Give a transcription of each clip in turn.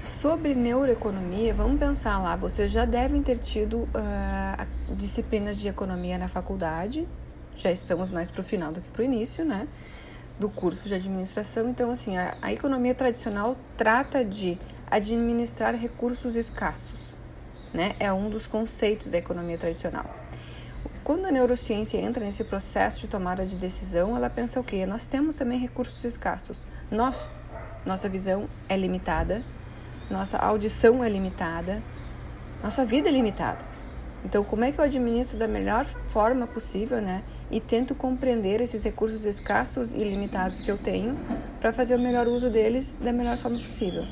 Sobre neuroeconomia, vamos pensar lá. Vocês já devem ter tido uh, disciplinas de economia na faculdade. Já estamos mais para o final do que para o início, né? Do curso de administração. Então, assim, a, a economia tradicional trata de administrar recursos escassos, né? É um dos conceitos da economia tradicional. Quando a neurociência entra nesse processo de tomada de decisão, ela pensa o quê? Nós temos também recursos escassos. Nós, nossa visão é limitada nossa audição é limitada, nossa vida é limitada. Então, como é que eu administro da melhor forma possível, né? E tento compreender esses recursos escassos e limitados que eu tenho para fazer o melhor uso deles da melhor forma possível.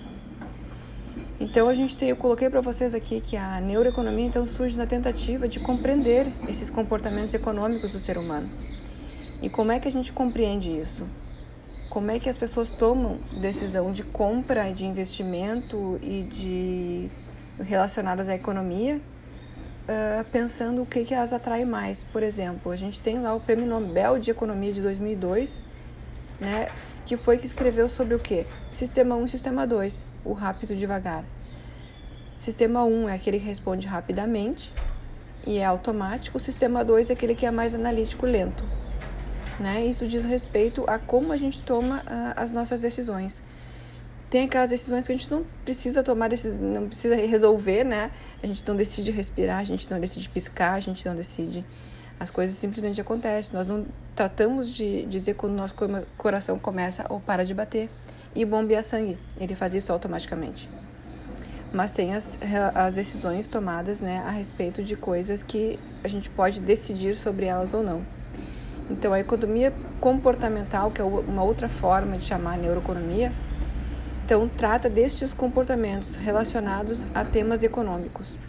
Então, a gente tem, eu coloquei para vocês aqui que a neuroeconomia então surge na tentativa de compreender esses comportamentos econômicos do ser humano. E como é que a gente compreende isso? Como é que as pessoas tomam decisão de compra, de investimento e de relacionadas à economia, uh, pensando o que, que as atrai mais. Por exemplo, a gente tem lá o Prêmio Nobel de Economia de 2002, né, que foi que escreveu sobre o que? Sistema 1 e Sistema 2, o rápido e devagar. Sistema 1 é aquele que responde rapidamente e é automático, o sistema 2 é aquele que é mais analítico, lento. Né? Isso diz respeito a como a gente toma uh, as nossas decisões. Tem aquelas decisões que a gente não precisa tomar, não precisa resolver, né? A gente não decide respirar, a gente não decide piscar, a gente não decide. As coisas simplesmente acontecem. Nós não tratamos de dizer quando nosso coração começa ou para de bater e bombear sangue. Ele faz isso automaticamente. Mas tem as, as decisões tomadas né, a respeito de coisas que a gente pode decidir sobre elas ou não. Então, a economia comportamental, que é uma outra forma de chamar a neuroeconomia, então trata destes comportamentos relacionados a temas econômicos.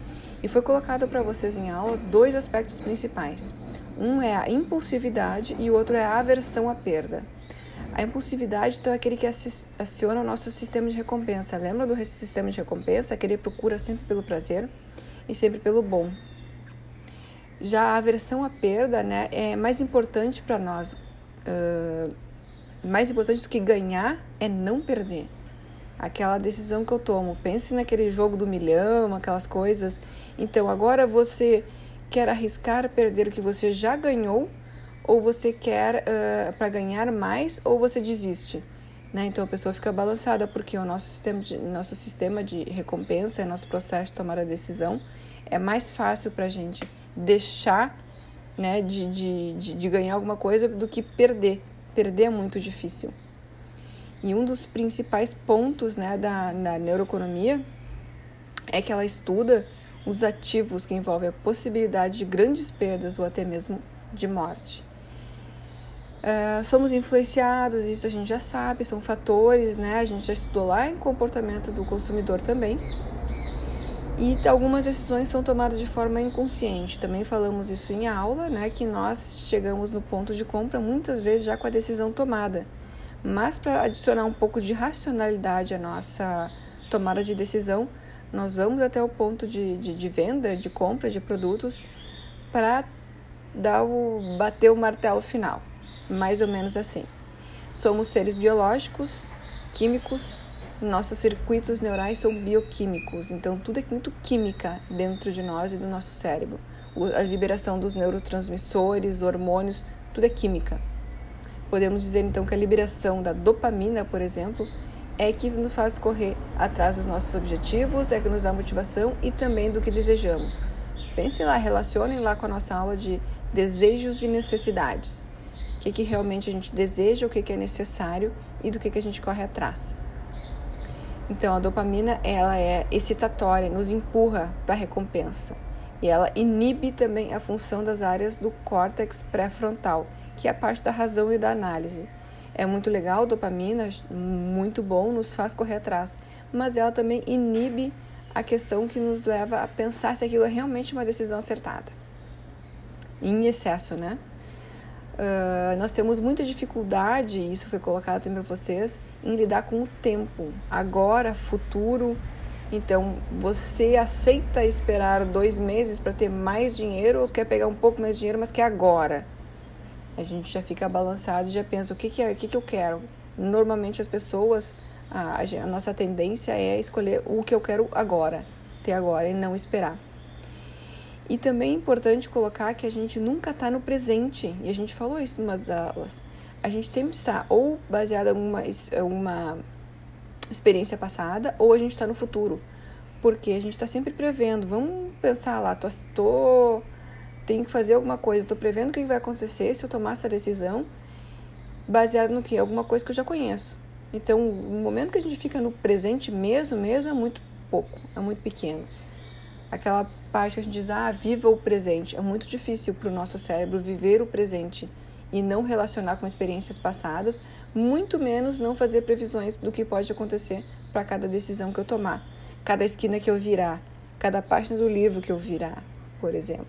E foi colocado para vocês em aula dois aspectos principais. Um é a impulsividade e o outro é a aversão à perda. A impulsividade então, é aquele que aciona o nosso sistema de recompensa. Lembra do sistema de recompensa? Que procura sempre pelo prazer e sempre pelo bom. Já a aversão à perda né, é mais importante para nós. Uh, mais importante do que ganhar é não perder. Aquela decisão que eu tomo. Pense naquele jogo do milhão, aquelas coisas. Então, agora você quer arriscar perder o que você já ganhou, ou você quer uh, para ganhar mais, ou você desiste. Né? Então a pessoa fica balançada porque o nosso sistema de, nosso sistema de recompensa, nosso processo de tomar a decisão é mais fácil para a gente deixar né, de, de, de, de ganhar alguma coisa do que perder. Perder é muito difícil. E um dos principais pontos né, da, da neuroeconomia é que ela estuda os ativos que envolvem a possibilidade de grandes perdas ou até mesmo de morte. Uh, somos influenciados, isso a gente já sabe, são fatores, né? A gente já estudou lá em comportamento do consumidor também. E algumas decisões são tomadas de forma inconsciente. Também falamos isso em aula, né, que nós chegamos no ponto de compra muitas vezes já com a decisão tomada. Mas para adicionar um pouco de racionalidade à nossa tomada de decisão, nós vamos até o ponto de, de, de venda, de compra de produtos, para dar o bater o martelo final. Mais ou menos assim. Somos seres biológicos, químicos, nossos circuitos neurais são bioquímicos, então tudo é muito química dentro de nós e do nosso cérebro. A liberação dos neurotransmissores, hormônios, tudo é química. Podemos dizer então que a liberação da dopamina, por exemplo, é que nos faz correr atrás dos nossos objetivos, é que nos dá motivação e também do que desejamos. Pensem lá, relacionem lá com a nossa aula de desejos e necessidades. O que, que realmente a gente deseja, o que, que é necessário e do que, que a gente corre atrás. Então, a dopamina ela é excitatória, nos empurra para a recompensa. E ela inibe também a função das áreas do córtex pré-frontal, que é a parte da razão e da análise. É muito legal, dopamina, muito bom, nos faz correr atrás, mas ela também inibe a questão que nos leva a pensar se aquilo é realmente uma decisão acertada. Em excesso, né? Uh, nós temos muita dificuldade, isso foi colocado também para vocês, em lidar com o tempo, agora, futuro. Então, você aceita esperar dois meses para ter mais dinheiro ou quer pegar um pouco mais de dinheiro, mas quer agora? A gente já fica balançado e já pensa: o que, que, é, o que, que eu quero? Normalmente as pessoas A, a nossa tendência é escolher o que eu quero agora, ter agora e não esperar. E também é importante colocar que a gente nunca está no presente, e a gente falou isso em umas aulas. A gente tem que estar ou baseado em alguma experiência passada, ou a gente está no futuro. Porque a gente está sempre prevendo. Vamos pensar lá, tô, tô tenho que fazer alguma coisa, estou prevendo o que vai acontecer se eu tomar essa decisão, baseado no que? Alguma coisa que eu já conheço. Então, o momento que a gente fica no presente mesmo, mesmo é muito pouco, é muito pequeno aquela parte que a gente diz, ah, viva o presente. É muito difícil para o nosso cérebro viver o presente e não relacionar com experiências passadas, muito menos não fazer previsões do que pode acontecer para cada decisão que eu tomar, cada esquina que eu virar, cada página do livro que eu virar, por exemplo.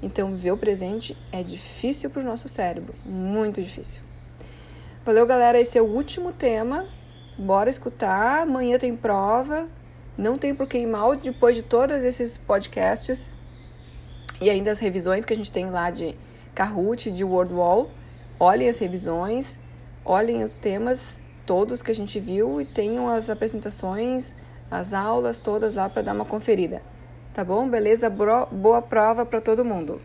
Então, viver o presente é difícil para o nosso cérebro, muito difícil. Valeu, galera. Esse é o último tema. Bora escutar. Amanhã tem prova. Não tem por que ir mal depois de todos esses podcasts e ainda as revisões que a gente tem lá de Kahoot, de WordWall. Olhem as revisões, olhem os temas todos que a gente viu e tenham as apresentações, as aulas todas lá para dar uma conferida. Tá bom? Beleza? Boa prova para todo mundo.